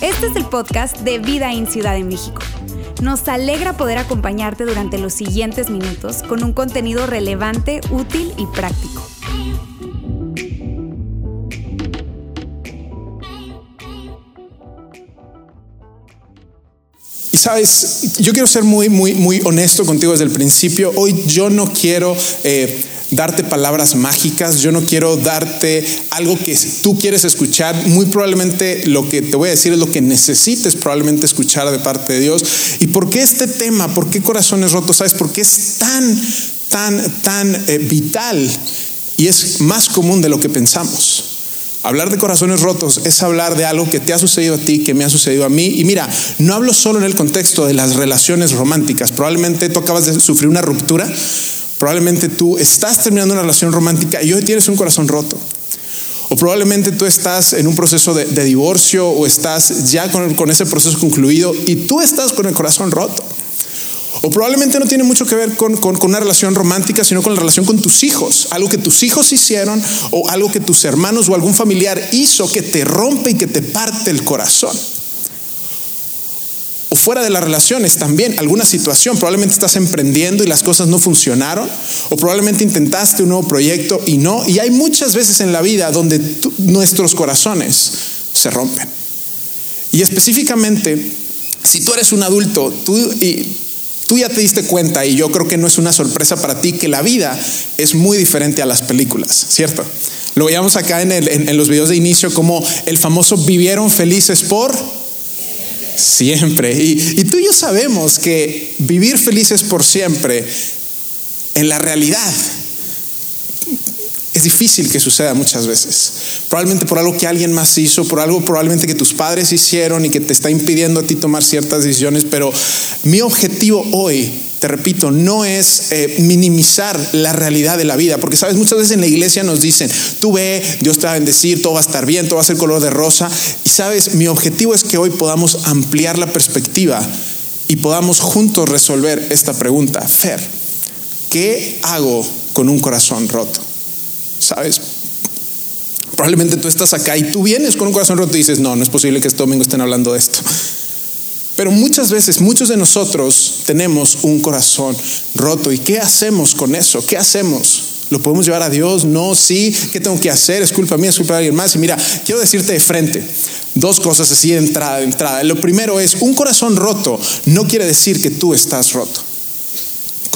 Este es el podcast de Vida en Ciudad de México. Nos alegra poder acompañarte durante los siguientes minutos con un contenido relevante, útil y práctico. Y sabes, yo quiero ser muy, muy, muy honesto contigo desde el principio. Hoy yo no quiero eh, darte palabras mágicas, yo no quiero darte algo que tú quieres escuchar. Muy probablemente lo que te voy a decir es lo que necesites probablemente escuchar de parte de Dios. ¿Y por qué este tema? ¿Por qué corazones rotos? ¿Sabes? Porque es tan, tan, tan eh, vital y es más común de lo que pensamos. Hablar de corazones rotos es hablar de algo que te ha sucedido a ti, que me ha sucedido a mí. Y mira, no hablo solo en el contexto de las relaciones románticas. Probablemente tú acabas de sufrir una ruptura. Probablemente tú estás terminando una relación romántica y hoy tienes un corazón roto. O probablemente tú estás en un proceso de, divorcio o estás ya con, ese proceso concluido y tú estás con el corazón roto. O probablemente no tiene mucho que ver con, con, una relación romántica, sino con la relación con tus hijos. Algo que tus hijos hicieron o algo que tus hermanos o algún familiar hizo que te rompe y que te parte el corazón. Fuera de las relaciones también, alguna situación, probablemente estás emprendiendo y las cosas no funcionaron, o probablemente intentaste un nuevo proyecto y no. Y hay muchas veces en la vida donde nuestros corazones se rompen. Y específicamente, si tú eres un adulto, tú... Y, Tú ya te diste cuenta, y yo creo que no es una sorpresa para ti, que la vida es muy diferente a las películas, ¿cierto? Lo veíamos acá en, el, en, en los videos de inicio como el famoso vivieron felices por siempre. Y, tú y yo sabemos que vivir felices por siempre, en la realidad, es difícil que suceda muchas veces. Probablemente por algo que alguien más hizo, por algo probablemente que tus padres hicieron y que te está impidiendo a ti tomar ciertas decisiones. Pero mi objetivo hoy, te repito, no es eh, minimizar la realidad de la vida. Porque sabes, muchas veces en la iglesia nos dicen, tú ve, Dios te va a bendecir, todo va a estar bien, todo va a ser color de rosa. Y sabes, mi objetivo es que hoy podamos ampliar la perspectiva y podamos juntos resolver esta pregunta. Fer, ¿qué hago con un corazón roto? ¿Sabes? Probablemente tú estás acá y tú vienes con un corazón roto y dices, no, no es posible que este domingo estén hablando de esto. Pero muchas veces, muchos de nosotros tenemos un corazón roto. ¿Y qué hacemos con eso? ¿Qué hacemos? ¿Lo podemos llevar a Dios? No, sí. ¿Qué tengo que hacer? ¿Es culpa mía? ¿Es culpa de alguien más? Y mira, quiero decirte de frente dos cosas así de entrada, de entrada. Lo primero es, un corazón roto no quiere decir que tú estás roto.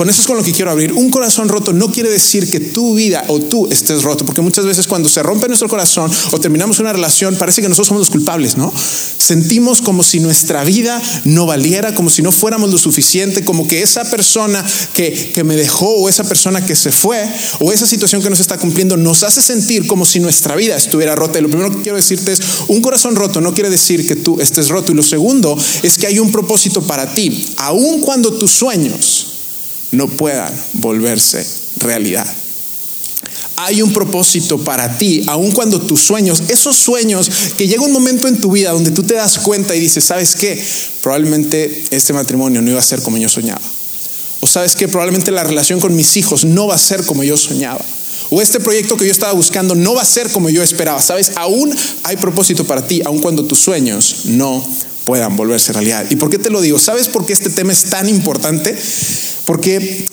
Con eso es con lo que quiero abrir. Un corazón roto no quiere decir que tu vida o tú estés roto, porque muchas veces cuando se rompe nuestro corazón o terminamos una relación, parece que nosotros somos los culpables, ¿no? Sentimos como si nuestra vida no valiera, como si no fuéramos lo suficiente, como que esa persona que, que me dejó o esa persona que se fue o esa situación que nos está cumpliendo nos hace sentir como si nuestra vida estuviera rota. Y lo primero que quiero decirte es, un corazón roto no quiere decir que tú estés roto. Y lo segundo es que hay un propósito para ti, aun cuando tus sueños no puedan volverse realidad. Hay un propósito para ti, aun cuando tus sueños, esos sueños que llega un momento en tu vida donde tú te das cuenta y dices, ¿sabes qué? Probablemente este matrimonio no iba a ser como yo soñaba. O sabes que probablemente la relación con mis hijos no va a ser como yo soñaba. O este proyecto que yo estaba buscando no va a ser como yo esperaba. Sabes, aún hay propósito para ti, aun cuando tus sueños no puedan volverse realidad. ¿Y por qué te lo digo? ¿Sabes por qué este tema es tan importante? Porque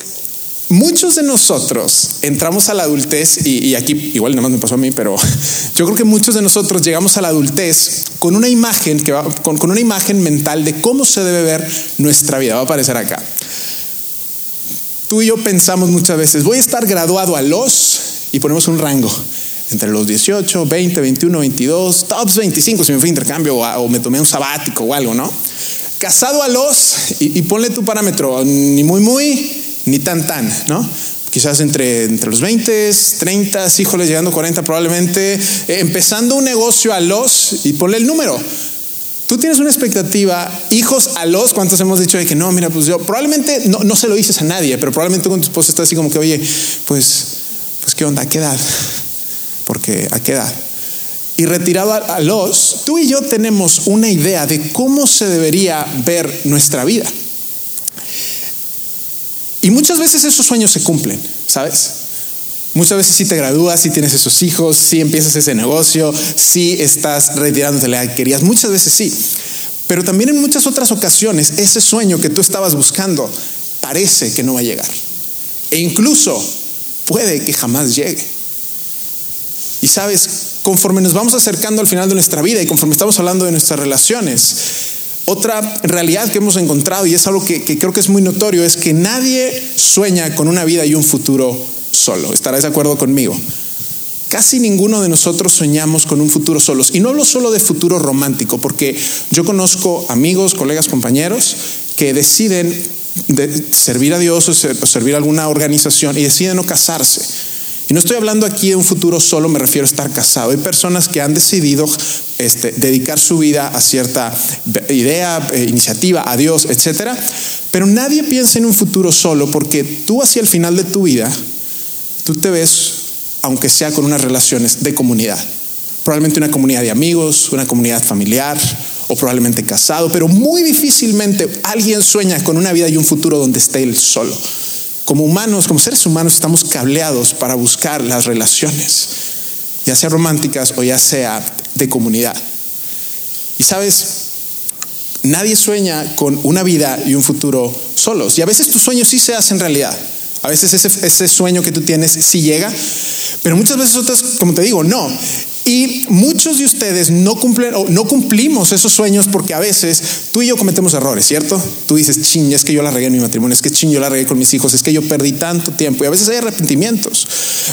muchos de nosotros entramos a la adultez, y, aquí igual nada más me pasó a mí, pero yo creo que muchos de nosotros llegamos a la adultez con una imagen, que va, con, con una imagen mental de cómo se debe ver nuestra vida. Va a aparecer acá. Tú y yo pensamos muchas veces, voy a estar graduado a los, y ponemos un rango, entre los 18, 20, 21, 22, tops 25 si me fui a intercambio o, o me tomé un sabático o algo, ¿no? Casado a los, y, ponle tu parámetro, ni muy, muy, ni tan, tan, ¿no? Quizás entre, entre los 20, 30, híjoles, llegando a 40 probablemente, eh, empezando un negocio a los, y ponle el número. Tú tienes una expectativa, hijos a los, ¿cuántos hemos dicho de que no? Mira, pues yo probablemente no, no se lo dices a nadie, pero probablemente con tu esposa estás así como que, oye, pues, pues, ¿qué onda? ¿A qué edad? Porque, ¿a qué edad? Y retirado a los, tú y yo tenemos una idea de cómo se debería ver nuestra vida. Y muchas veces esos sueños se cumplen, ¿sabes? Muchas veces sí te gradúas, sí tienes esos hijos, sí empiezas ese negocio, sí estás retirándote la que querías. Muchas veces sí. Pero también en muchas otras ocasiones ese sueño que tú estabas buscando parece que no va a llegar. E incluso puede que jamás llegue. Y sabes, conforme nos vamos acercando al final de nuestra vida y conforme estamos hablando de nuestras relaciones, otra realidad que hemos encontrado, y es algo que, creo que es muy notorio, es que nadie sueña con una vida y un futuro solo. ¿Estarás de acuerdo conmigo? Casi ninguno de nosotros soñamos con un futuro solos. Y no hablo solo de futuro romántico, porque yo conozco amigos, colegas, compañeros que deciden servir a Dios o servir a alguna organización y deciden no casarse. Y no estoy hablando aquí de un futuro solo, me refiero a estar casado. Hay personas que han decidido este, dedicar su vida a cierta idea, eh, iniciativa, a Dios, etc. Pero nadie piensa en un futuro solo porque tú hacia el final de tu vida, tú te ves, aunque sea con unas relaciones de comunidad. Probablemente una comunidad de amigos, una comunidad familiar o probablemente casado, pero muy difícilmente alguien sueña con una vida y un futuro donde esté él solo. Como humanos, como seres humanos, estamos cableados para buscar las relaciones, ya sea románticas o ya sea de comunidad. Y sabes, nadie sueña con una vida y un futuro solos. Y a veces tus sueños sí se hacen realidad. A veces ese, ese sueño que tú tienes sí llega, pero muchas veces otras, como te digo, no. Y muchos de ustedes no cumplen o no cumplimos esos sueños porque a veces tú y yo cometemos errores, ¿cierto? Tú dices, ching, es que yo la regué en mi matrimonio, es que ching, yo la regué con mis hijos, es que yo perdí tanto tiempo y a veces hay arrepentimientos.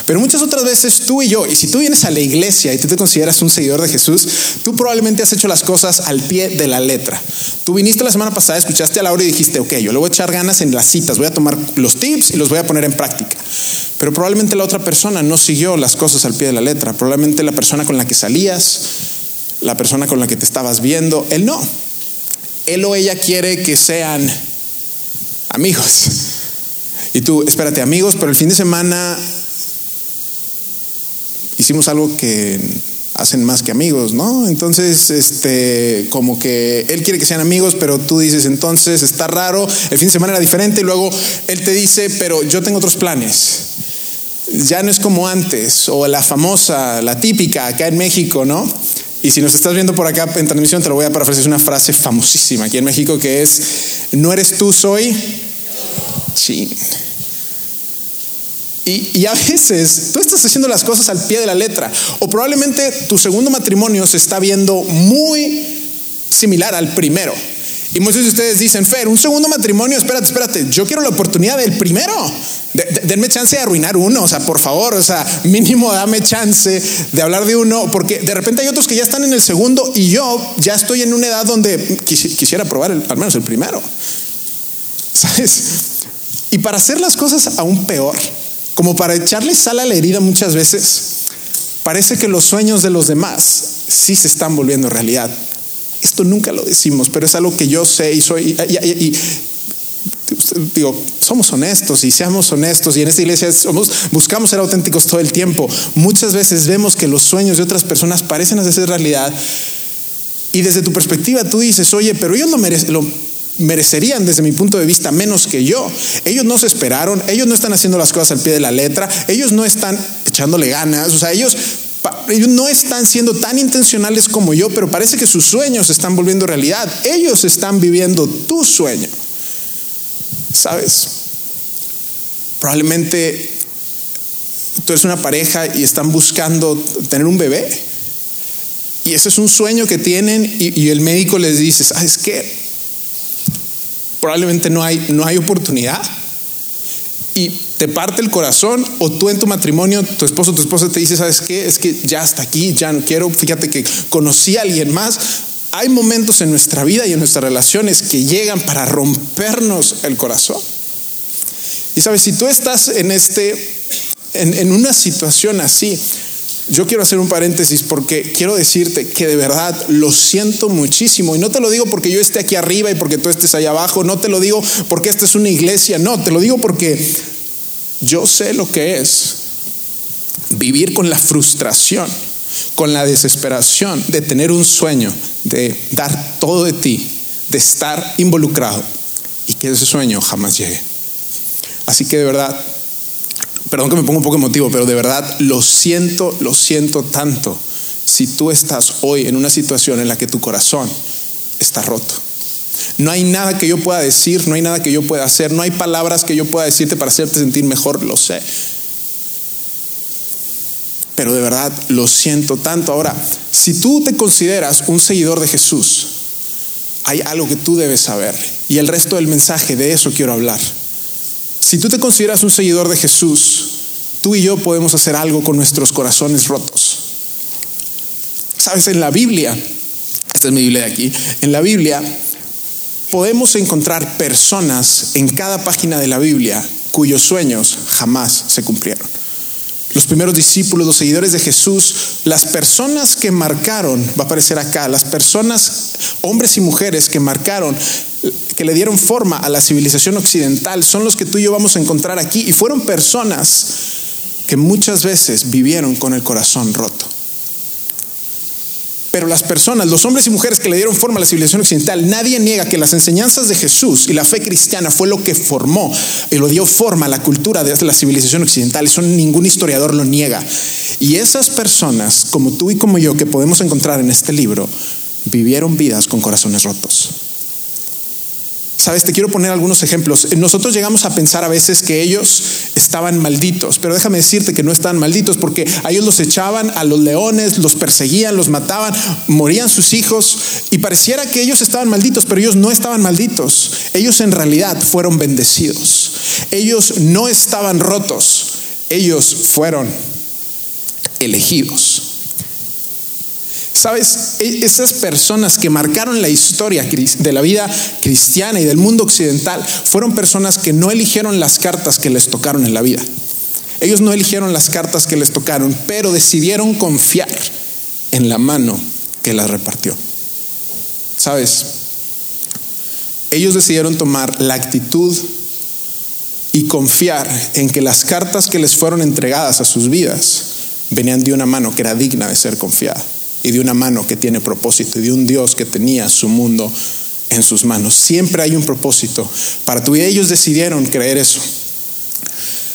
Pero muchas otras veces tú y yo, y si tú vienes a la iglesia y tú te consideras un seguidor de Jesús, tú probablemente has hecho las cosas al pie de la letra. Tú viniste la semana pasada, escuchaste a Laura y dijiste, ok, yo le voy a echar ganas en las citas, voy a tomar los tips y los voy a poner en práctica. Pero probablemente la otra persona no siguió las cosas al pie de la letra. Probablemente la persona con la que salías, la persona con la que te estabas viendo, él no. Él o ella quiere que sean amigos. Y tú, espérate, amigos, pero el fin de semana hicimos algo que hacen más que amigos, ¿no? Entonces, este, como que él quiere que sean amigos, pero tú dices, entonces está raro, el fin de semana era diferente y luego él te dice, pero yo tengo otros planes. Ya no es como antes, o la famosa, la típica acá en México, ¿no? Y si nos estás viendo por acá en transmisión, te lo voy a parafrasear, una frase famosísima aquí en México que es, no eres tú, soy... Sí. Y, a veces tú estás haciendo las cosas al pie de la letra. O probablemente tu segundo matrimonio se está viendo muy similar al primero. Y muchos de ustedes dicen, Fer, un segundo matrimonio, espérate, espérate, yo quiero la oportunidad del primero. denme chance de arruinar uno, o sea, por favor, o sea, mínimo dame chance de hablar de uno, porque de repente hay otros que ya están en el segundo y yo ya estoy en una edad donde quisiera probar al menos el primero. ¿Sabes? Y para hacer las cosas aún peor, como para echarle sal a la herida muchas veces, parece que los sueños de los demás sí se están volviendo realidad. Esto nunca lo decimos, pero es algo que yo sé y soy... Digo, somos honestos y seamos honestos y en esta iglesia somos, buscamos ser auténticos todo el tiempo. Muchas veces vemos que los sueños de otras personas parecen hacerse realidad y desde tu perspectiva tú dices, oye, pero ellos lo merecerían desde mi punto de vista menos que yo. Ellos no se esperaron, ellos no están haciendo las cosas al pie de la letra, ellos no están echándole ganas, o sea, ellos, ellos no están siendo tan intencionales como yo, pero parece que sus sueños están volviendo realidad. Ellos están viviendo tu sueño. ¿Sabes? Probablemente tú eres una pareja y están buscando tener un bebé. Y ese es un sueño que tienen y, el médico les dice, ¿sabes qué? probablemente no hay, no hay oportunidad y te parte el corazón o tú en tu matrimonio, tu esposo tu esposa te dice, ¿sabes qué? Es que ya hasta aquí, ya no quiero, fíjate que conocí a alguien más. Hay momentos en nuestra vida y en nuestras relaciones que llegan para rompernos el corazón. Y sabes, si tú estás en este, en, en una situación así, yo quiero hacer un paréntesis porque quiero decirte que de verdad lo siento muchísimo. Y no te lo digo porque yo esté aquí arriba y porque tú estés allá abajo. No te lo digo porque esta es una iglesia. No, te lo digo porque yo sé lo que es vivir con la frustración, con la desesperación de tener un sueño, de dar todo de ti, de estar involucrado y que ese sueño jamás llegue. Así que de verdad, perdón que me pongo un poco emotivo, pero de verdad lo siento, lo siento tanto si tú estás hoy en una situación en la que tu corazón está roto. No hay nada que yo pueda decir, no hay nada que yo pueda hacer, no hay palabras que yo pueda decirte para hacerte sentir mejor, lo sé. Pero de verdad lo siento tanto. Ahora, si tú te consideras un seguidor de Jesús, hay algo que tú debes saber. Y el resto del mensaje, de eso quiero hablar. Si tú te consideras un seguidor de Jesús, tú y yo podemos hacer algo con nuestros corazones rotos. Sabes, en la Biblia, esta es mi Biblia de aquí, en la Biblia podemos encontrar personas en cada página de la Biblia cuyos sueños jamás se cumplieron. Los primeros discípulos, los seguidores de Jesús, las personas que marcaron, va a aparecer acá, las personas, hombres y mujeres que marcaron, que le dieron forma a la civilización occidental, son los que tú y yo vamos a encontrar aquí. Y fueron personas que muchas veces vivieron con el corazón roto. Pero las personas, los hombres y mujeres que le dieron forma a la civilización occidental, nadie niega que las enseñanzas de Jesús y la fe cristiana fue lo que formó y lo dio forma a la cultura de la civilización occidental. Eso ningún historiador lo niega. Y esas personas, como tú y como yo, que podemos encontrar en este libro, vivieron vidas con corazones rotos. Sabes, te quiero poner algunos ejemplos. Nosotros llegamos a pensar a veces que ellos estaban malditos, pero déjame decirte que no estaban malditos porque a ellos los echaban a los leones, los perseguían, los mataban, morían sus hijos y pareciera que ellos estaban malditos, pero ellos no estaban malditos. Ellos en realidad fueron bendecidos. Ellos no estaban rotos, ellos fueron elegidos. Sabes, e-, esas personas que marcaron la historia de la vida cristiana y del mundo occidental fueron personas que no eligieron las cartas que les tocaron en la vida. Ellos no eligieron las cartas que les tocaron, pero decidieron confiar en la mano que las repartió. Sabes, ellos decidieron tomar la actitud y confiar en que las cartas que les fueron entregadas a sus vidas venían de una mano que era digna de ser confiada y de una mano que tiene propósito y de un Dios que tenía su mundo en sus manos. Siempre hay un propósito para tú y ellos decidieron creer eso.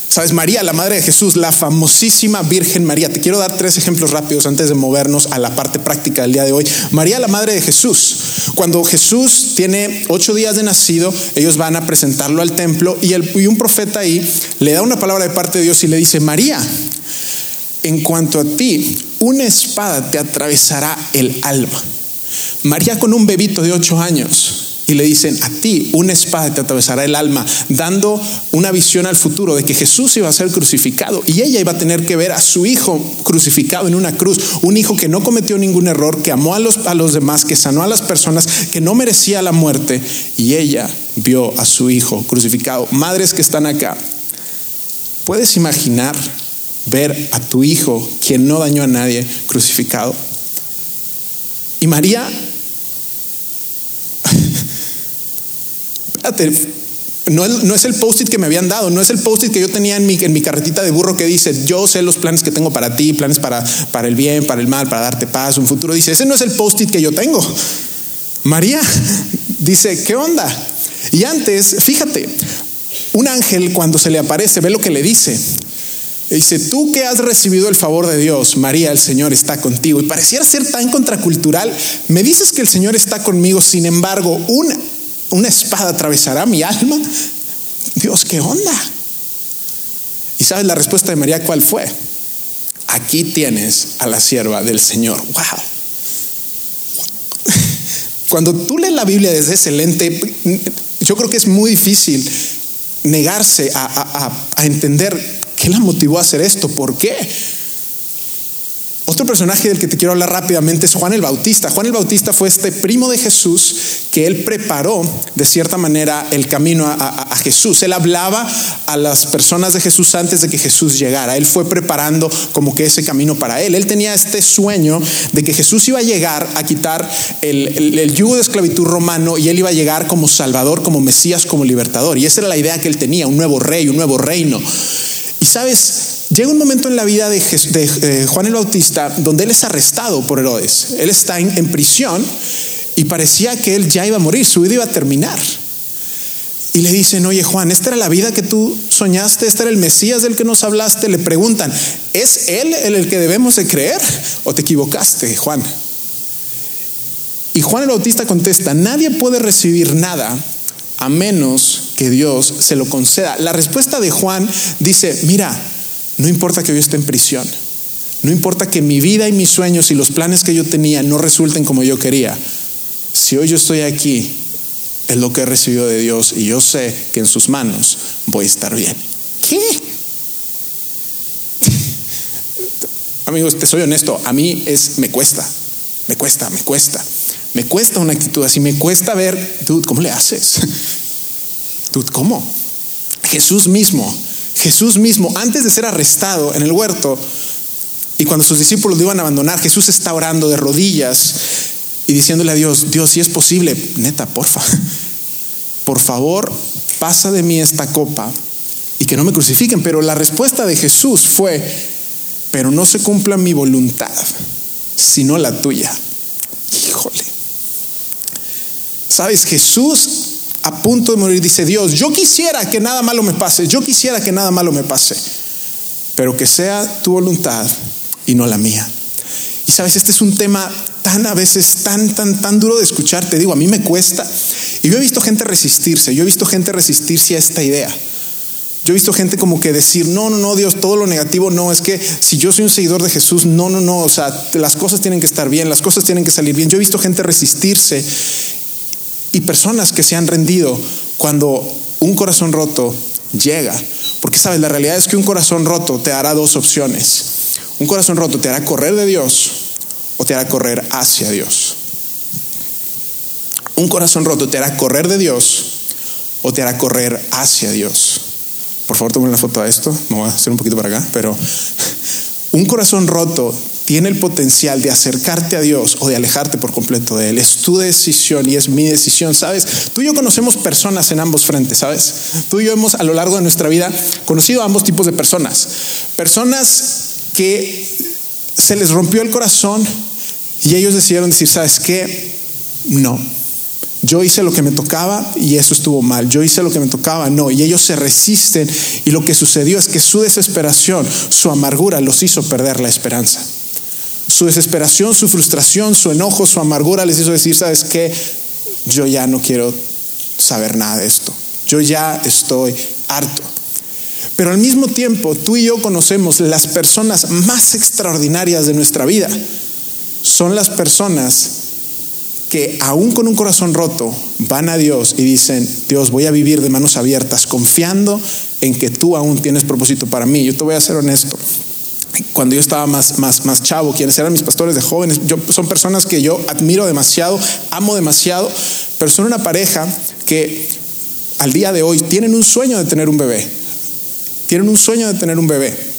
Sabes, María, la madre de Jesús, la famosísima Virgen María. Te quiero dar tres ejemplos rápidos antes de movernos a la parte práctica del día de hoy. María, la madre de Jesús. Cuando Jesús tiene ocho días de nacido, ellos van a presentarlo al templo y, y un profeta ahí le da una palabra de parte de Dios y le dice, María, en cuanto a ti, una espada te atravesará el alma. María con un bebito de ocho años y le dicen, a ti una espada te atravesará el alma, dando una visión al futuro de que Jesús iba a ser crucificado y ella iba a tener que ver a su hijo crucificado en una cruz, un hijo que no cometió ningún error, que amó a los, a los demás, que sanó a las personas, que no merecía la muerte y ella vio a su hijo crucificado. Madres que están acá, ¿puedes imaginar ver a tu hijo, quien no dañó a nadie, crucificado. Y María, espérate, no, es el post-it que me habían dado, no es el post-it que yo tenía en mi, en mi carretita de burro que dice, yo sé los planes que tengo para ti, planes para, para el bien, para el mal, para darte paz, un futuro. Dice, ese no es el post-it que yo tengo. María dice, ¿qué onda? Y antes, fíjate, un ángel cuando se le aparece, ve lo que le dice dice, tú que has recibido el favor de Dios, María, el Señor está contigo. Y pareciera ser tan contracultural. Me dices que el Señor está conmigo, sin embargo, una, una espada atravesará mi alma. Dios, ¿qué onda? ¿Y sabes la respuesta de María cuál fue? Aquí tienes a la sierva del Señor. Wow. Cuando tú lees la Biblia desde ese lente, yo creo que es muy difícil negarse a, a entender ¿Qué la motivó a hacer esto? ¿Por qué? Otro personaje del que te quiero hablar rápidamente es Juan el Bautista. Juan el Bautista fue este primo de Jesús que él preparó de cierta manera el camino a, Jesús. Él hablaba a las personas de Jesús antes de que Jesús llegara. Él fue preparando como que ese camino para él. Él tenía este sueño de que Jesús iba a llegar a quitar el, el yugo de esclavitud romano y él iba a llegar como Salvador, como Mesías, como libertador. Y esa era la idea que él tenía, un nuevo rey, un nuevo reino. Y sabes, llega un momento en la vida de, eh, Juan el Bautista donde él es arrestado por Herodes. Él está en, prisión y parecía que él ya iba a morir, su vida iba a terminar. y le dicen, oye Juan, esta era la vida que tú soñaste, este era el Mesías del que nos hablaste. Le preguntan, ¿es él el que debemos de creer o te equivocaste, Juan? Y Juan el Bautista contesta, nadie puede recibir nada a menos que Dios se lo conceda. La respuesta de Juan dice, mira, no importa que yo esté en prisión, no importa que mi vida y mis sueños y los planes que yo tenía no resulten como yo quería. Si hoy yo estoy aquí, es lo que he recibido de Dios y yo sé que en sus manos voy a estar bien. ¿Qué? Amigos, te soy honesto, a mí es me cuesta, me cuesta, me cuesta. Me cuesta una actitud así, me cuesta ver, dude, ¿cómo le haces? Dude, ¿cómo? Jesús mismo, Jesús mismo, antes de ser arrestado en el huerto, y cuando sus discípulos lo iban a abandonar, Jesús está orando de rodillas y diciéndole a Dios, Dios, si es posible, neta, porfa, por favor, pasa de mí esta copa y que no me crucifiquen. Pero la respuesta de Jesús fue, pero no se cumpla mi voluntad, sino la tuya. Híjole. Sabes, Jesús a punto de morir dice, Dios, yo quisiera que nada malo me pase, yo quisiera que nada malo me pase, pero que sea tu voluntad y no la mía. Y sabes, este es un tema tan a veces tan, tan, tan duro de escuchar. Te digo, a mí me cuesta. Y yo he visto gente resistirse, yo he visto gente resistirse a esta idea. Yo he visto gente como que decir, no, no, no, Dios, todo lo negativo, no, es que si yo soy un seguidor de Jesús, no, no, no, o sea, las cosas tienen que estar bien, las cosas tienen que salir bien. Yo he visto gente resistirse y personas que se han rendido cuando un corazón roto llega. Porque sabes, la realidad es que un corazón roto te hará dos opciones. Un corazón roto te hará correr de Dios o te hará correr hacia Dios. Un corazón roto te hará correr de Dios o te hará correr hacia Dios. Por favor, tomen una foto a esto. Me voy a hacer un poquito para acá, pero un corazón roto tiene el potencial de acercarte a Dios o de alejarte por completo de Él. Es tu decisión y es mi decisión, ¿sabes? Tú y yo conocemos personas en ambos frentes, ¿sabes? Tú y yo hemos a lo largo de nuestra vida conocido a ambos tipos de personas. Personas que se les rompió el corazón y ellos decidieron decir, ¿sabes qué? No. Yo hice lo que me tocaba y eso estuvo mal. Yo hice lo que me tocaba, no. Y ellos se resisten y lo que sucedió es que su desesperación, su amargura los hizo perder la esperanza. Su desesperación, su frustración, su enojo, su amargura les hizo decir, ¿sabes qué? Yo ya no quiero saber nada de esto. Yo ya estoy harto. Pero al mismo tiempo, tú y yo conocemos las personas más extraordinarias de nuestra vida son las personas que aún con un corazón roto van a Dios y dicen, Dios, voy a vivir de manos abiertas, confiando en que tú aún tienes propósito para mí. Yo te voy a ser honesto. Cuando yo estaba más, más, más chavo, quienes eran mis pastores de jóvenes, yo, son personas que yo admiro demasiado, amo demasiado, pero son una pareja que al día de hoy tienen un sueño de tener un bebé. Tienen un sueño de tener un bebé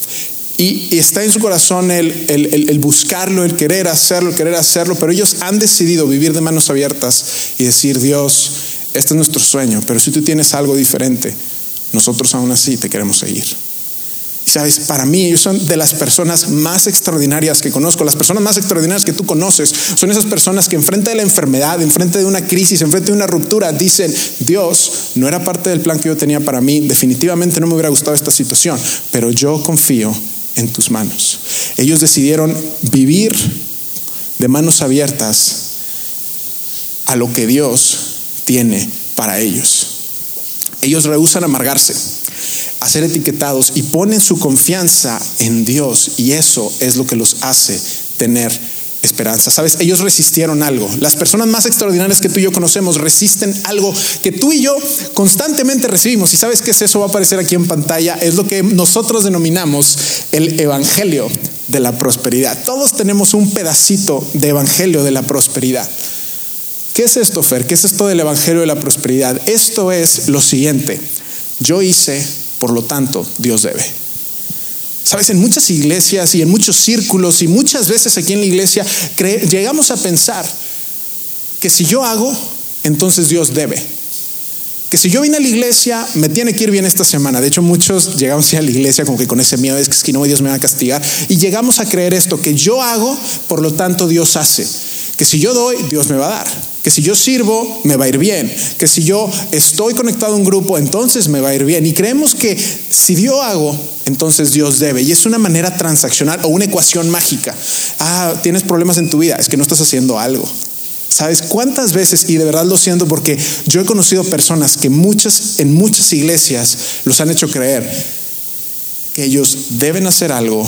y, está en su corazón el, buscarlo, el querer hacerlo, el querer hacerlo, pero ellos han decidido vivir de manos abiertas y decir, Dios, este es nuestro sueño, pero si tú tienes algo diferente, nosotros aún así te queremos seguir. Sabes, para mí ellos son de las personas más extraordinarias que conozco, las personas más extraordinarias que tú conoces, son esas personas que enfrente de la enfermedad, enfrente de una crisis, enfrente de una ruptura, dicen, Dios, no era parte del plan que yo tenía para mí, definitivamente no me hubiera gustado esta situación, pero yo confío en tus manos. Ellos decidieron vivir de manos abiertas a lo que Dios tiene para ellos. Ellos rehusan amargarse, a ser etiquetados y ponen su confianza en Dios y eso es lo que los hace tener esperanza. Sabes, ellos resistieron algo. Las personas más extraordinarias que tú y yo conocemos resisten algo que tú y yo constantemente recibimos. Y sabes que eso va a aparecer aquí en pantalla. Es lo que nosotros denominamos el evangelio de la prosperidad. Todos tenemos un pedacito de evangelio de la prosperidad. ¿Qué es esto, Fer? ¿Qué es esto del evangelio de la prosperidad? Esto es lo siguiente. Yo hice, por lo tanto, Dios debe. Sabes, en muchas iglesias y en muchos círculos y muchas veces aquí en la iglesia llegamos a pensar que si yo hago, entonces Dios debe. Que si yo vine a la iglesia, me tiene que ir bien esta semana. De hecho, muchos llegamos a la iglesia como que con ese miedo, es que no, Dios me va a castigar. Y llegamos a creer esto, que yo hago, por lo tanto Dios hace que si yo doy, Dios me va a dar, que si yo sirvo, me va a ir bien, que si yo estoy conectado a un grupo, entonces me va a ir bien. Y creemos que si yo hago, entonces Dios debe. Y es una manera transaccional o una ecuación mágica. Ah, tienes problemas en tu vida, es que no estás haciendo algo. ¿Sabes cuántas veces? Y de verdad lo siento porque yo he conocido personas que muchas, en muchas iglesias los han hecho creer que ellos deben hacer algo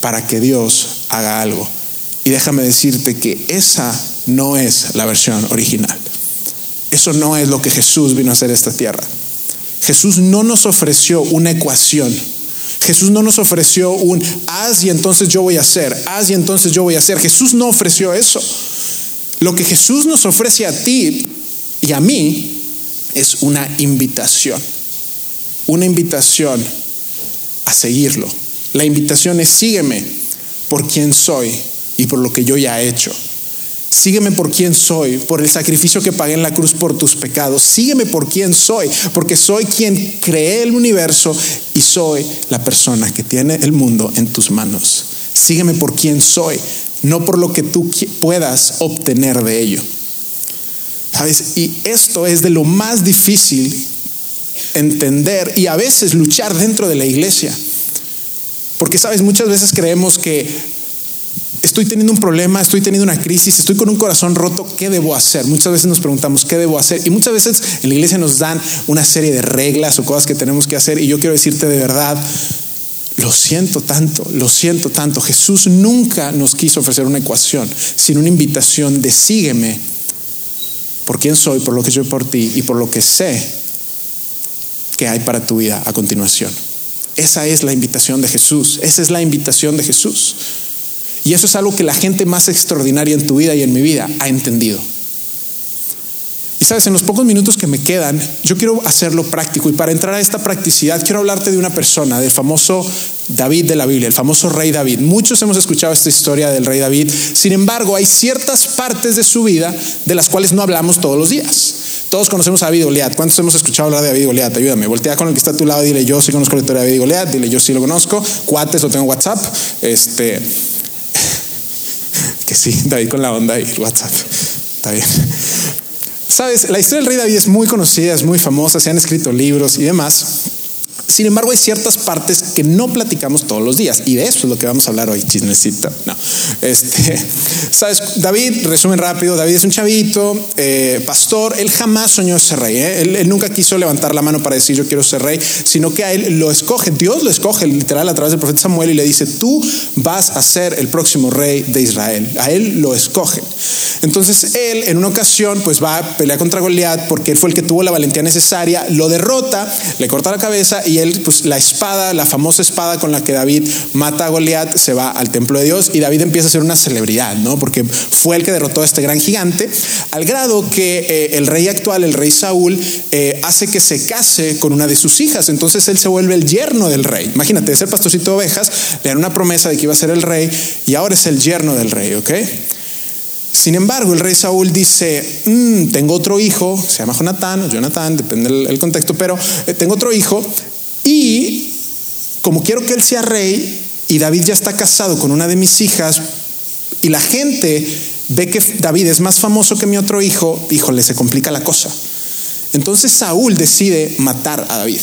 para que Dios haga algo. Y déjame decirte que esa no es la versión original. Eso no es lo que Jesús vino a hacer a esta tierra. Jesús no nos ofreció una ecuación. Jesús no nos ofreció un haz y entonces yo voy a hacer, haz y entonces yo voy a hacer. Jesús no ofreció eso. Lo que Jesús nos ofrece a ti y a mí es una invitación. Una invitación a seguirlo. La invitación es sígueme por quien soy y por lo que yo ya he hecho. Sígueme por quien soy, por el sacrificio que pagué en la cruz por tus pecados. Sígueme por quien soy, porque soy quien creé el universo y soy la persona que tiene el mundo en tus manos. Sígueme por quien soy, no por lo que tú puedas obtener de ello. ¿Sabes? Y esto es de lo más difícil entender y a veces luchar dentro de la iglesia. Porque, sabes, muchas veces creemos que estoy teniendo un problema, estoy teniendo una crisis, estoy con un corazón roto, ¿qué debo hacer? Muchas veces nos preguntamos, ¿qué debo hacer? Y muchas veces en la iglesia nos dan una serie de reglas o cosas que tenemos que hacer y yo quiero decirte de verdad, lo siento tanto, lo siento tanto. Jesús nunca nos quiso ofrecer una ecuación, sino una invitación de sígueme por quién soy, por lo que soy por ti y por lo que sé que hay para tu vida a continuación. Esa es la invitación de Jesús, esa es la invitación de Jesús. Y eso es algo que la gente más extraordinaria en tu vida y en mi vida ha entendido. Y sabes, en los pocos minutos que me quedan, yo quiero hacerlo práctico. Y para entrar a esta practicidad, quiero hablarte de una persona, del famoso David de la Biblia, el famoso rey David. Muchos hemos escuchado esta historia del rey David. Sin embargo, hay ciertas partes de su vida de las cuales no hablamos todos los días. Todos conocemos a David Goliat. ¿Cuántos hemos escuchado hablar de David Goliat? Ayúdame. Voltea con el que está a tu lado y dile, yo sí conozco la historia de David Goliat. Dile, yo sí lo conozco. Cuates, lo tengo en WhatsApp. Este, que sí, David con la onda y WhatsApp. Está bien. Sabes, la historia del rey David es muy conocida, es muy famosa, se han escrito libros y demás. Sin embargo, hay ciertas partes que no platicamos todos los días y de eso es lo que vamos a hablar hoy, chismecito. No, este, sabes, David, resumen rápido, David es un chavito, eh, pastor, él jamás soñó ser rey, ¿eh? él, nunca quiso levantar la mano para decir yo quiero ser rey, sino que a él lo escoge, Dios lo escoge literal a través del profeta Samuel y le dice, tú vas a ser el próximo rey de Israel, a él lo escoge. Entonces él en una ocasión pues va a pelear contra Goliat porque él fue el que tuvo la valentía necesaria, lo derrota, le corta la cabeza y él, pues la espada, la famosa espada con la que David mata a Goliat, se va al templo de Dios y David empieza a ser una celebridad, ¿no? Porque fue el que derrotó a este gran gigante, al grado que eh, el rey actual, el rey Saúl, eh, hace que se case con una de sus hijas. Entonces él se vuelve el yerno del rey. Imagínate, de ser pastorcito de ovejas, le dan una promesa de que iba a ser el rey y ahora es el yerno del rey, ¿ok? Sin embargo, el rey Saúl dice, mm, tengo otro hijo, se llama Jonatán o Jonathan, depende del contexto, pero eh, tengo otro hijo y como quiero que él sea rey y David ya está casado con una de mis hijas y la gente ve que David es más famoso que mi otro hijo, híjole, se complica la cosa. Entonces Saúl decide matar a David.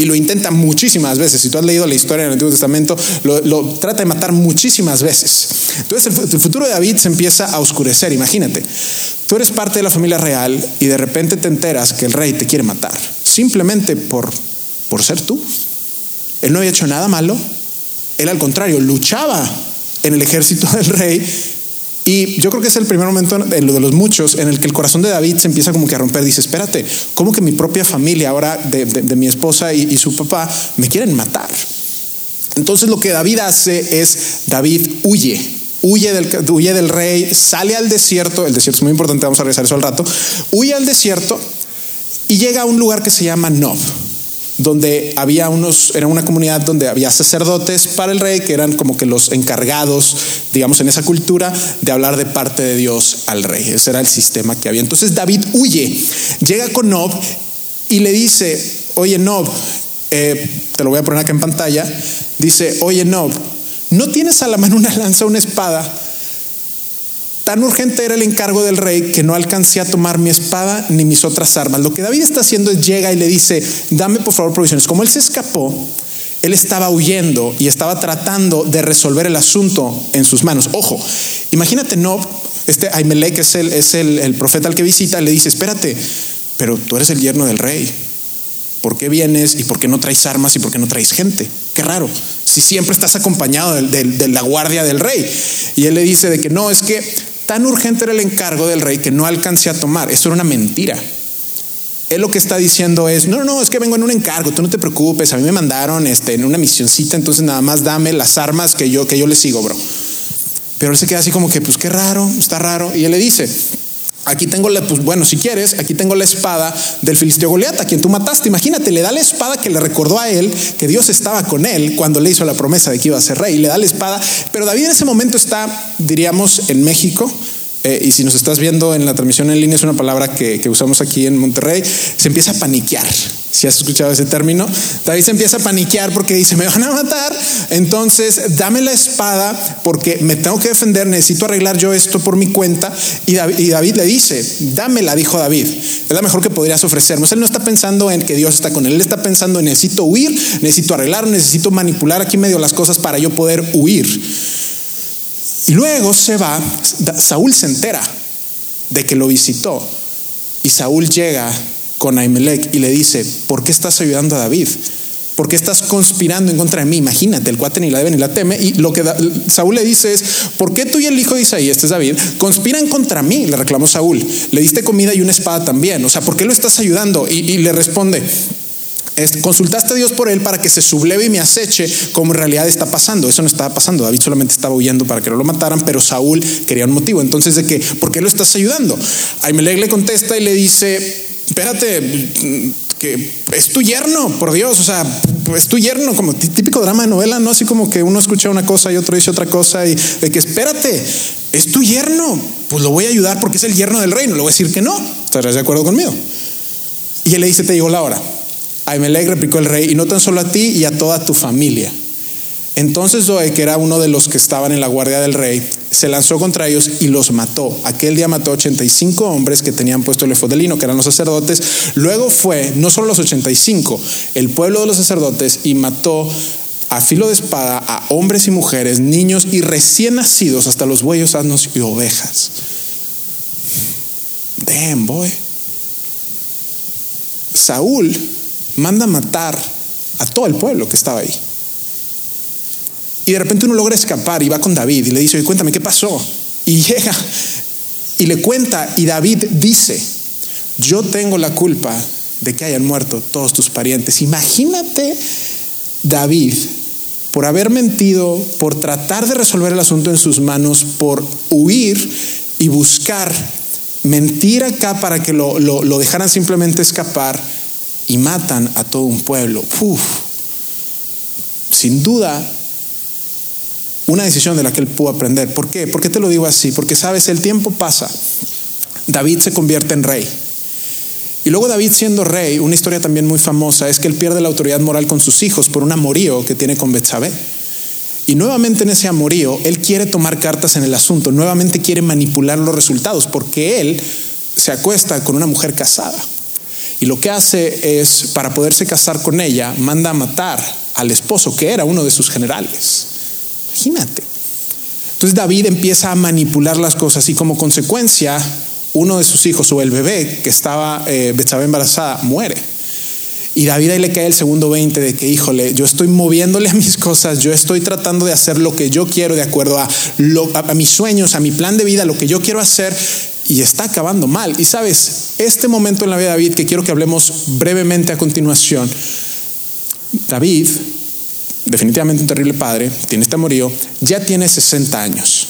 Y lo intenta muchísimas veces. Si tú has leído la historia en el Antiguo Testamento, lo, trata de matar muchísimas veces. Entonces el, futuro de David se empieza a oscurecer. Imagínate, tú eres parte de la familia real y de repente te enteras que el rey te quiere matar. Simplemente por por ser tú. Él no había hecho nada malo. Él al contrario, luchaba en el ejército del rey. Y yo creo que es el primer momento de los muchos en el que el corazón de David se empieza como que a romper. Dice, espérate, ¿cómo que mi propia familia ahora de, mi esposa y, su papá me quieren matar? Entonces lo que David hace es, David huye, huye del, huye del rey, sale al desierto, el desierto es muy importante, vamos a revisar eso al rato, huye al desierto y llega a un lugar que se llama Nob donde había unos, era una comunidad donde había sacerdotes para el rey, que eran como que los encargados, digamos, en esa cultura, de hablar de parte de Dios al rey. Ese era el sistema que había. Entonces David huye, llega con Nob y le dice, oye Nob, eh, te lo voy a poner acá en pantalla, dice, oye Nob, ¿no tienes a la mano una lanza, una espada? Tan urgente era el encargo del rey que no alcancé a tomar mi espada ni mis otras armas. Lo que David está haciendo es llega y le dice, dame por favor provisiones. Como él se escapó, él estaba huyendo y estaba tratando de resolver el asunto en sus manos. Ojo, imagínate, no, este Aimelech es, el, es el, profeta al que visita, le dice, espérate, pero tú eres el yerno del rey. ¿Por qué vienes y por qué no traes armas y por qué no traes gente? Qué raro, si siempre estás acompañado de, la guardia del rey. Y él le dice de que no, es que tan urgente era el encargo del rey que no alcancé a tomar. Eso era una mentira. Él lo que está diciendo es, no, no, es que vengo en un encargo, tú no te preocupes, a mí me mandaron este, en una misioncita, entonces nada más dame las armas que yo, que yo le sigo, bro. Pero él se queda así como que, pues qué raro, está raro. Y él le dice, Aquí tengo la, pues bueno, si quieres, aquí tengo la espada del filisteo Goliat, a quien tú mataste. Imagínate, le da la espada que le recordó a él que Dios estaba con él cuando le hizo la promesa de que iba a ser rey. Le da la espada, pero David en ese momento está, diríamos, en México, eh, y si nos estás viendo en la transmisión en línea, es una palabra que, usamos aquí en Monterrey, se empieza a paniquear. Si has escuchado ese término, David se empieza a paniquear porque dice, me van a matar, entonces dame la espada porque me tengo que defender, necesito arreglar yo esto por mi cuenta. Y David, le dice, dámela, dijo David, es la mejor que podrías ofrecernos. Él no está pensando en que Dios está con él, él está pensando en necesito huir, necesito arreglar, necesito manipular aquí medio las cosas para yo poder huir. Y luego se va, Saúl se entera de que lo visitó y Saúl llega con Ahimelech y le dice, ¿por qué estás ayudando a David? ¿Por qué estás conspirando en contra de mí? Imagínate, el cuate ni la debe ni la teme. Y lo que Saúl le dice es, ¿por qué tú y el hijo de Isaías, este es David, conspiran contra mí? Le reclamó Saúl. Le diste comida y una espada también. O sea, ¿por qué lo estás ayudando? y le responde, consultaste a Dios por él para que se subleve y me aceche como en realidad está pasando. Eso no estaba pasando. David solamente estaba huyendo para que no lo mataran, pero Saúl quería un motivo. Entonces, ¿de qué? ¿Por qué lo estás ayudando? Ahimelech le contesta y le dice, espérate, que es tu yerno, por Dios, o sea, es tu yerno, como típico drama de novela, ¿no? Así como que uno escucha una cosa y otro dice otra cosa y de que espérate, es tu yerno, pues lo voy a ayudar porque es el yerno del reino, le voy a decir que no, ¿estarás de acuerdo conmigo? Y él le dice, te llegó la hora. Ahimelech replicó el rey, y no tan solo a ti y a toda tu familia. Entonces Zoe, que era uno de los que estaban en la guardia del rey, se lanzó contra ellos y los mató. Aquel día mató 85 hombres que tenían puesto el efod que eran los sacerdotes. Luego fue, no solo los 85, el pueblo de los sacerdotes y mató a filo de espada a hombres y mujeres, niños y recién nacidos, hasta los bueyes, asnos y ovejas. Damn, boy. Saúl manda matar a todo el pueblo que estaba ahí. Y de repente uno logra escapar y va con David y le dice, cuéntame, ¿qué pasó? Y llega y le cuenta y David dice, yo tengo la culpa de que hayan muerto todos tus parientes. Imagínate David por haber mentido, por tratar de resolver el asunto en sus manos, por huir y buscar mentir acá para que lo, lo dejaran simplemente escapar y matan a todo un pueblo. Sin duda, una decisión de la que él pudo aprender. ¿Por qué? ¿Por qué te lo digo así? Porque sabes, el tiempo pasa. David se convierte en rey. Y luego David siendo rey, una historia también muy famosa es que él pierde la autoridad moral con sus hijos por un amorío que tiene con Betsabé. Y nuevamente en ese amorío, él quiere tomar cartas en el asunto, nuevamente quiere manipular los resultados porque él se acuesta con una mujer casada. Y lo que hace es, para poderse casar con ella, manda a matar al esposo, que era uno de sus generales. Imagínate. Entonces David empieza a manipular las cosas y como consecuencia, uno de sus hijos o el bebé que estaba, eh, estaba embarazada muere. Y David ahí le cae el segundo 20 de que, híjole, yo estoy moviéndole a mis cosas, yo estoy tratando de hacer lo que yo quiero de acuerdo a, a mis sueños, a mi plan de vida, lo que yo quiero hacer, y está acabando mal. Y sabes, este momento en la vida de David que quiero que hablemos brevemente a continuación, David, definitivamente un terrible padre, tiene este amorío, ya tiene 60 años.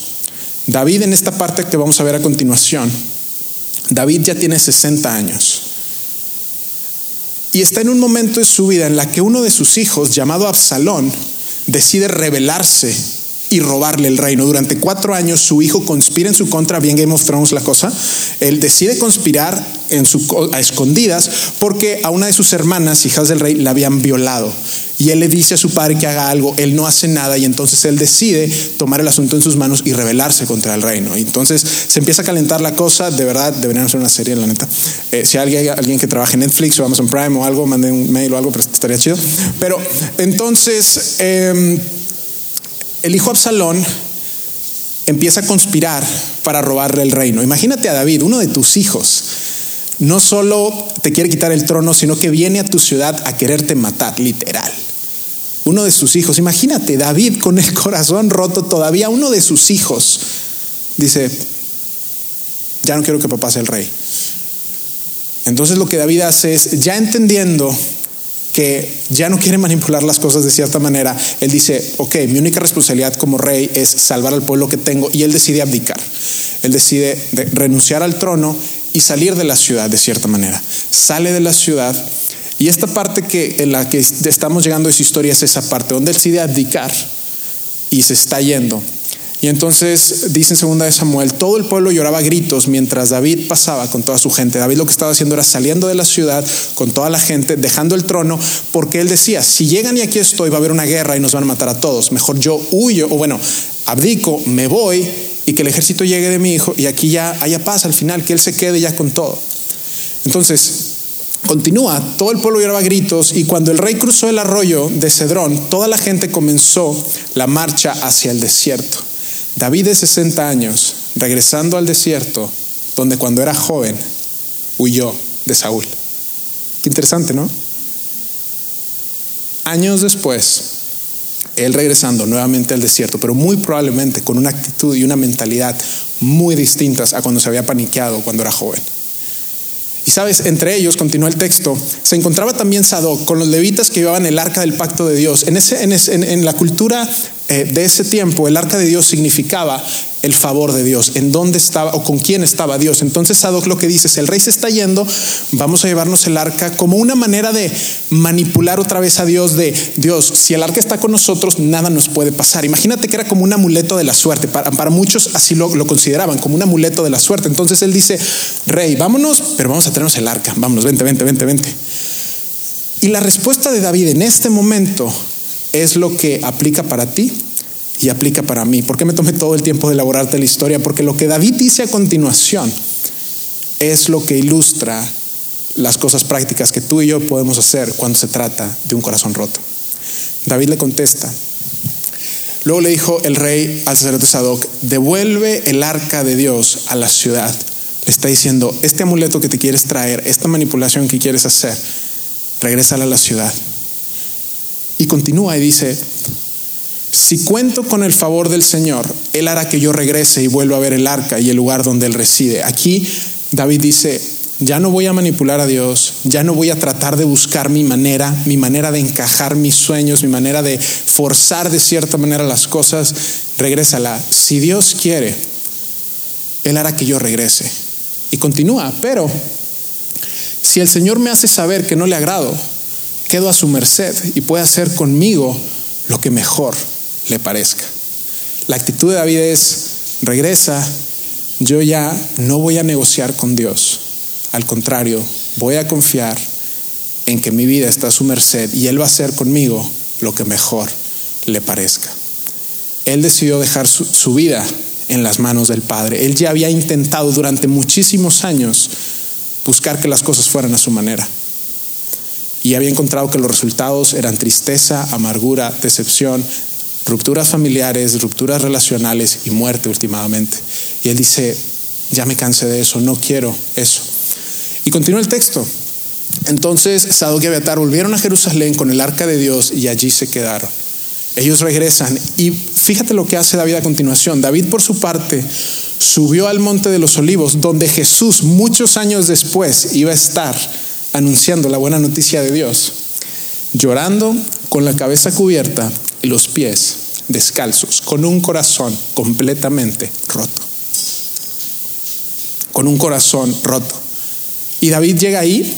David en esta parte que vamos a ver a continuación, David ya tiene 60 años. Y está en un momento de su vida en la que uno de sus hijos, llamado Absalón, decide rebelarse y robarle el reino. Durante cuatro años su hijo conspira en su contra, bien Game of Thrones la cosa. Él decide conspirar en su, a escondidas porque a una de sus hermanas, hijas del rey, la habían violado. Y él le dice a su padre que haga algo, él no hace nada y entonces él decide tomar el asunto en sus manos y rebelarse contra el reino. Y entonces se empieza a calentar la cosa, de verdad deberían hacer una serie, la neta. Eh, si hay alguien que trabaje en Netflix o Amazon Prime o algo, manden un mail o algo, pero estaría chido. Pero entonces em, el hijo Absalón empieza a conspirar para robarle el reino. Imagínate a David, uno de tus hijos, no solo te quiere quitar el trono, sino que viene a tu ciudad a quererte matar, literal. Uno de sus hijos, imagínate, David con el corazón roto todavía, uno de sus hijos dice, ya no quiero que papá sea el rey. Entonces lo que David hace es, ya entendiendo que ya no quiere manipular las cosas de cierta manera, él dice, ok, mi única responsabilidad como rey es salvar al pueblo que tengo y él decide abdicar. Él decide renunciar al trono y salir de la ciudad de cierta manera. Sale de la ciudad y esta parte que en la que estamos llegando a esa historia es esa parte donde decide abdicar y se está yendo. Y entonces dice en segunda de Samuel, todo el pueblo lloraba gritos mientras David pasaba con toda su gente. David lo que estaba haciendo era saliendo de la ciudad con toda la gente, dejando el trono, porque él decía, si llegan y aquí estoy, va a haber una guerra y nos van a matar a todos. Mejor yo huyo, o bueno, abdico, me voy y que el ejército llegue de mi hijo y aquí ya haya paz al final, que él se quede ya con todo. Entonces, Continúa, todo el pueblo lloraba gritos y cuando el rey cruzó el arroyo de Cedrón, toda la gente comenzó la marcha hacia el desierto. David de 60 años, regresando al desierto, donde cuando era joven huyó de Saúl. Qué interesante, ¿no? Años después, él regresando nuevamente al desierto, pero muy probablemente con una actitud y una mentalidad muy distintas a cuando se había paniqueado cuando era joven. Y sabes, entre ellos, continúa el texto, se encontraba también Sadoc con los levitas que llevaban el arca del pacto de Dios. En, ese, en, la cultura eh, de ese tiempo, el arca de Dios significaba el favor de Dios, en dónde estaba o con quién estaba Dios. Entonces Sadoc lo que dice es, el rey se está yendo, vamos a llevarnos el arca como una manera de manipular otra vez a Dios de Dios, si el arca está con nosotros, nada nos puede pasar. Imagínate que era como un amuleto de la suerte, para, para muchos así lo, lo, consideraban, como un amuleto de la suerte. Entonces él dice, rey, vámonos, pero vamos a tenernos el arca, vámonos, vente, vente, vente, vente. Y la respuesta de David en este momento es lo que aplica para ti y aplica para mí. ¿Por qué me tomé todo el tiempo de elaborarte la historia? Porque lo que David dice a continuación es lo que ilustra las cosas prácticas que tú y yo podemos hacer cuando se trata de un corazón roto. David le contesta. Luego le dijo el rey al sacerdote Sadoc, devuelve el arca de Dios a la ciudad. Le está diciendo, este amuleto que te quieres traer, esta manipulación que quieres hacer, regrésala a la ciudad. Y continúa y dice, si cuento con el favor del Señor, Él hará que yo regrese y vuelva a ver el arca y el lugar donde Él reside. Aquí David dice, ya no voy a manipular a Dios, ya no voy a tratar de buscar mi manera, mi manera de encajar mis sueños, mi manera de forzar de cierta manera las cosas, regrésala. Si Dios quiere, Él hará que yo regrese. Y continúa, pero si el Señor me hace saber que no le agrado, quedo a su merced y puede hacer conmigo lo que mejor le parezca. La actitud de David es, regresa, yo ya no voy a negociar con Dios. Al contrario, voy a confiar en que mi vida está a su merced y Él va a hacer conmigo lo que mejor le parezca. Él decidió dejar su, su, vida en las manos del Padre. Él ya había intentado durante muchísimos años buscar que las cosas fueran a su manera. Y había encontrado que los resultados eran tristeza, amargura, decepción, rupturas familiares, rupturas relacionales y muerte últimamente. Y él dice, ya me cansé de eso, no quiero eso. Y continúa el texto. Entonces Sadoc y Abiatar volvieron a Jerusalén con el arca de Dios y allí se quedaron. Ellos regresan y fíjate lo que hace David a continuación. David por su parte subió al monte de los olivos donde Jesús muchos años después iba a estar anunciando la buena noticia de Dios, llorando con la cabeza cubierta y los pies descalzos, con un corazón completamente roto. Con un corazón roto. Y David llega ahí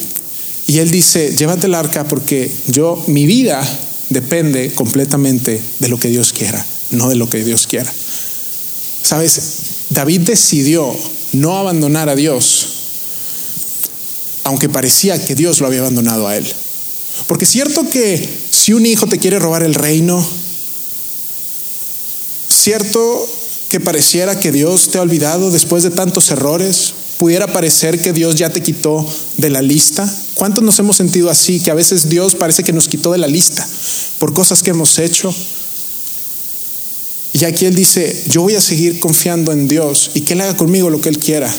y él dice, llévate el arca porque yo, mi vida depende completamente de lo que Dios quiera, no de lo que Dios quiera. Sabes, David decidió no abandonar a Dios, aunque parecía que Dios lo había abandonado a él. Porque es cierto que Si un hijo te quiere robar el reino, cierto que pareciera que Dios te ha olvidado después de tantos errores, pudiera parecer que Dios ya te quitó de la lista. ¿Cuántos nos hemos sentido así? Que a veces Dios parece que nos quitó de la lista por cosas que hemos hecho. Y aquí Él dice, yo voy a seguir confiando en Dios y que Él haga conmigo lo que Él quiera.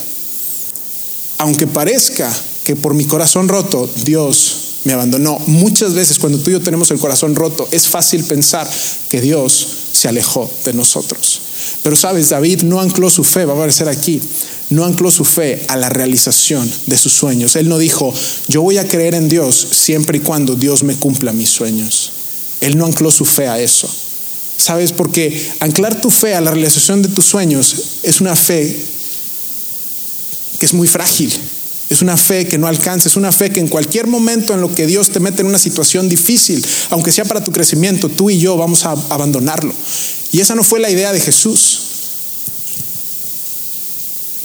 Aunque parezca que por mi corazón roto Dios me abandonó. Muchas veces cuando tú y yo tenemos el corazón roto es fácil pensar que Dios se alejó de nosotros. Pero sabes, David no ancló su fe, va a aparecer aquí, no ancló su fe a la realización de sus sueños. Él no dijo, yo voy a creer en Dios siempre y cuando Dios me cumpla mis sueños. Él no ancló su fe a eso. ¿Sabes? Porque anclar tu fe a la realización de tus sueños es una fe que es muy frágil. Es una fe que no alcanza, es una fe que en cualquier momento en lo que Dios te mete en una situación difícil, aunque sea para tu crecimiento, tú y yo vamos a abandonarlo. Y esa no fue la idea de Jesús.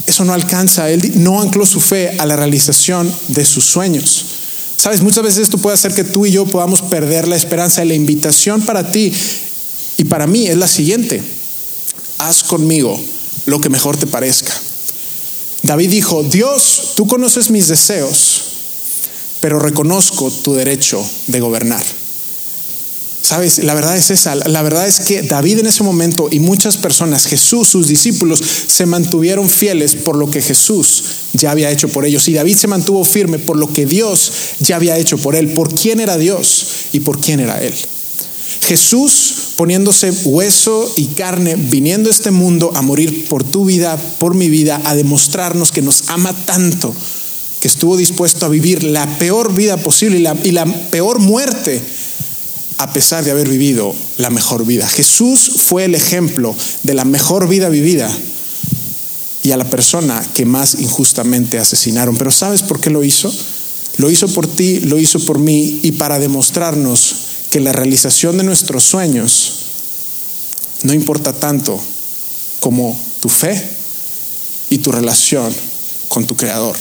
Eso no alcanza, Él no ancló su fe a la realización de sus sueños. Sabes, muchas veces esto puede hacer que tú y yo podamos perder la esperanza. Y la invitación para ti y para mí es la siguiente. Haz conmigo lo que mejor te parezca. David dijo, Dios, tú conoces mis deseos, pero reconozco tu derecho de gobernar. Sabes, la verdad es esa, la verdad es que David en ese momento y muchas personas, Jesús, sus discípulos, se mantuvieron fieles por lo que Jesús ya había hecho por ellos. Y David se mantuvo firme por lo que Dios ya había hecho por él, por quién era Dios y por quién era él. Jesús poniéndose hueso y carne, viniendo a este mundo a morir por tu vida, por mi vida, a demostrarnos que nos ama tanto, que estuvo dispuesto a vivir la peor vida posible y la, y la peor muerte a pesar de haber vivido la mejor vida. Jesús fue el ejemplo de la mejor vida vivida y a la persona que más injustamente asesinaron. Pero ¿sabes por qué lo hizo? Lo hizo por ti, lo hizo por mí y para demostrarnos que la realización de nuestros sueños no importa tanto como tu fe y tu relación con tu Creador.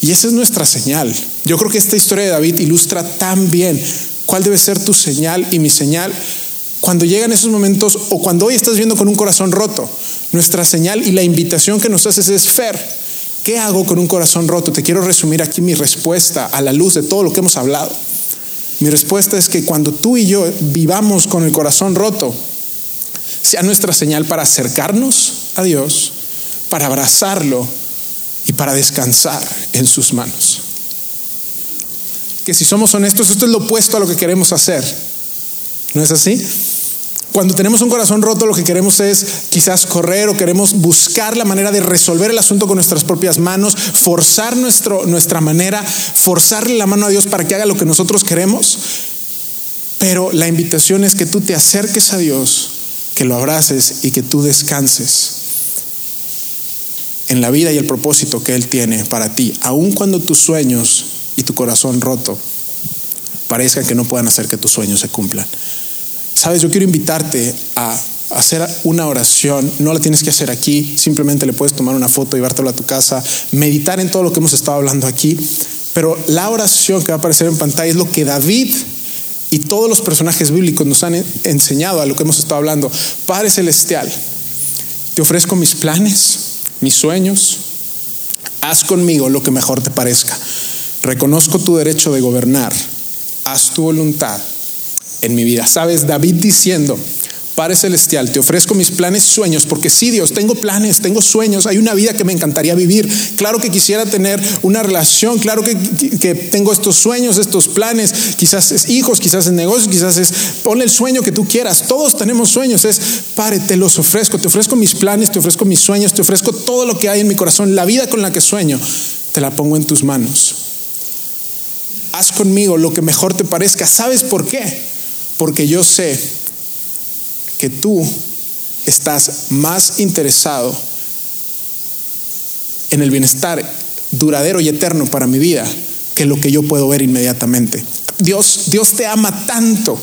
Y esa es nuestra señal. Yo creo que esta historia de David ilustra tan bien cuál debe ser tu señal y mi señal cuando llegan esos momentos o cuando hoy estás viendo con un corazón roto. Nuestra señal y la invitación que nos haces es Fer. ¿Qué hago con un corazón roto? Te quiero resumir aquí mi respuesta a la luz de todo lo que hemos hablado. Mi respuesta es que cuando tú y yo vivamos con el corazón roto, sea nuestra señal para acercarnos a Dios, para abrazarlo y para descansar en sus manos. Que si somos honestos, esto es lo opuesto a lo que queremos hacer. ¿No es así? Cuando tenemos un corazón roto, lo que queremos es quizás correr o queremos buscar la manera de resolver el asunto con nuestras propias manos, forzar nuestro, nuestra manera, forzarle la mano a Dios para que haga lo que nosotros queremos. Pero la invitación es que tú te acerques a Dios, que lo abraces y que tú descanses en la vida y el propósito que Él tiene para ti, aun cuando tus sueños y tu corazón roto parezcan que no puedan hacer que tus sueños se cumplan. Sabes, yo quiero invitarte a hacer una oración, no la tienes que hacer aquí, simplemente le puedes tomar una foto llevártelo a tu casa, meditar en todo lo que hemos estado hablando aquí, pero la oración que va a aparecer en pantalla es lo que David y todos los personajes bíblicos nos han enseñado a lo que hemos estado hablando. Padre Celestial, te ofrezco mis planes, mis sueños, haz conmigo lo que mejor te parezca. Reconozco tu derecho de gobernar, haz tu voluntad en mi vida. Sabes, David diciendo, Padre Celestial, te ofrezco mis planes, sueños, porque sí, Dios, tengo planes, tengo sueños, hay una vida que me encantaría vivir. Claro que quisiera tener una relación, claro que, que tengo estos sueños, estos planes, quizás es hijos, quizás es negocios, quizás es, ponle el sueño que tú quieras. Todos tenemos sueños, es, Padre, te los ofrezco, te ofrezco mis planes, te ofrezco mis sueños, te ofrezco todo lo que hay en mi corazón, la vida con la que sueño, te la pongo en tus manos. Haz conmigo lo que mejor te parezca. ¿Sabes por qué? Porque yo sé que tú estás más interesado en el bienestar duradero y eterno para mi vida que lo que yo puedo ver inmediatamente. Dios, Dios te ama tanto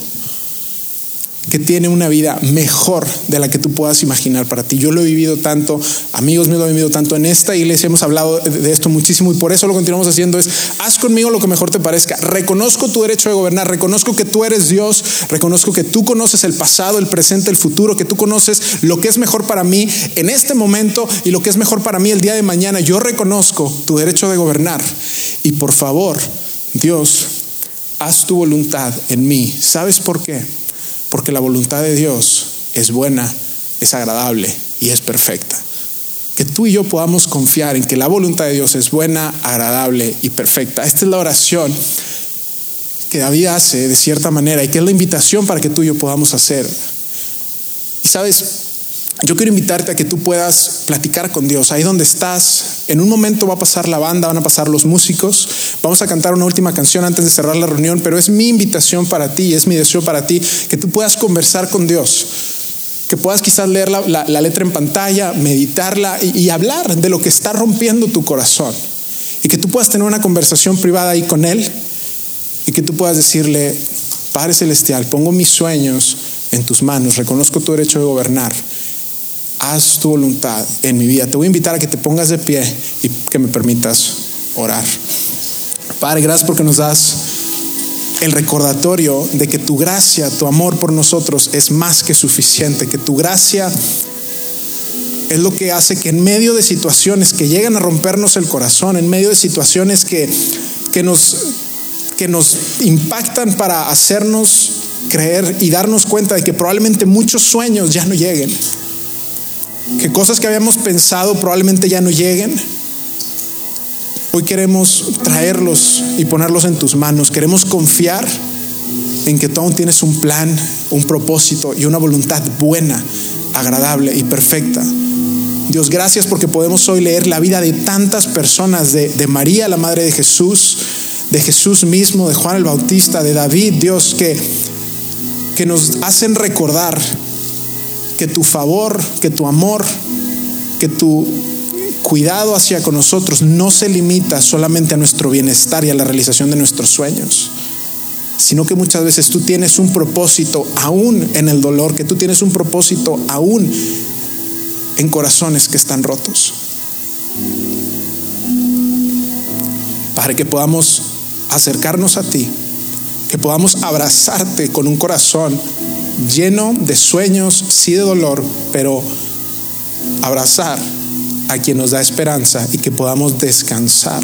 que tiene una vida mejor de la que tú puedas imaginar para ti. Yo lo he vivido tanto, amigos míos lo han vivido tanto en esta iglesia, hemos hablado de esto muchísimo y por eso lo continuamos haciendo es, haz conmigo lo que mejor te parezca. Reconozco tu derecho de gobernar, reconozco que tú eres Dios, reconozco que tú conoces el pasado, el presente, el futuro, que tú conoces lo que es mejor para mí en este momento y lo que es mejor para mí el día de mañana. Yo reconozco tu derecho de gobernar y por favor, Dios, haz tu voluntad en mí. ¿Sabes por qué? Porque la voluntad de Dios es buena, es agradable y es perfecta. Que tú y yo podamos confiar en que la voluntad de Dios es buena, agradable y perfecta. Esta es la oración que David hace de cierta manera y que es la invitación para que tú y yo podamos hacer. Y sabes, yo quiero invitarte a que tú puedas platicar con Dios ahí donde estás. En un momento va a pasar la banda, van a pasar los músicos. Vamos a cantar una última canción antes de cerrar la reunión, pero es mi invitación para ti, es mi deseo para ti, que tú puedas conversar con Dios. Que puedas quizás leer la, letra en pantalla, meditarla y, y hablar de lo que está rompiendo tu corazón. Y que tú puedas tener una conversación privada ahí con Él. Y que tú puedas decirle, Padre Celestial, pongo mis sueños en tus manos, reconozco tu derecho de gobernar haz tu voluntad en mi vida. Te voy a invitar a que te pongas de pie y que me permitas orar. Padre, gracias porque nos das el recordatorio de que tu gracia, tu amor por nosotros es más que suficiente, que tu gracia es lo que hace que en medio de situaciones que llegan a rompernos el corazón, en medio de situaciones que, que, nos, que nos impactan para hacernos creer y darnos cuenta de que probablemente muchos sueños ya no lleguen que cosas que habíamos pensado probablemente ya no lleguen. Hoy queremos traerlos y ponerlos en tus manos. Queremos confiar en que tú aún tienes un plan, un propósito y una voluntad buena, agradable y perfecta. Dios, gracias porque podemos hoy leer la vida de tantas personas, de, de, María, la Madre de Jesús, de Jesús mismo, de Juan el Bautista, de David, Dios, que, que nos hacen recordar que tu favor, que tu amor, que tu cuidado hacia con nosotros no se limita solamente a nuestro bienestar y a la realización de nuestros sueños, sino que muchas veces tú tienes un propósito aún en el dolor, que tú tienes un propósito aún en corazones que están rotos. Para que podamos acercarnos a ti, que podamos abrazarte con un corazón lleno de sueños, sí de dolor, pero abrazar a quien nos da esperanza y que podamos descansar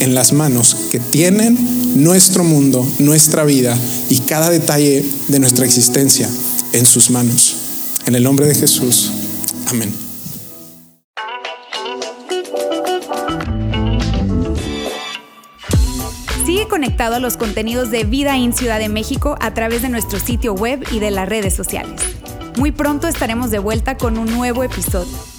en las manos que tienen nuestro mundo, nuestra vida y cada detalle de nuestra existencia en sus manos. En el nombre de Jesús. Amén. Conectado a los contenidos de Vida en Ciudad de México a través de nuestro sitio web y de las redes sociales. Muy pronto estaremos de vuelta con un nuevo episodio.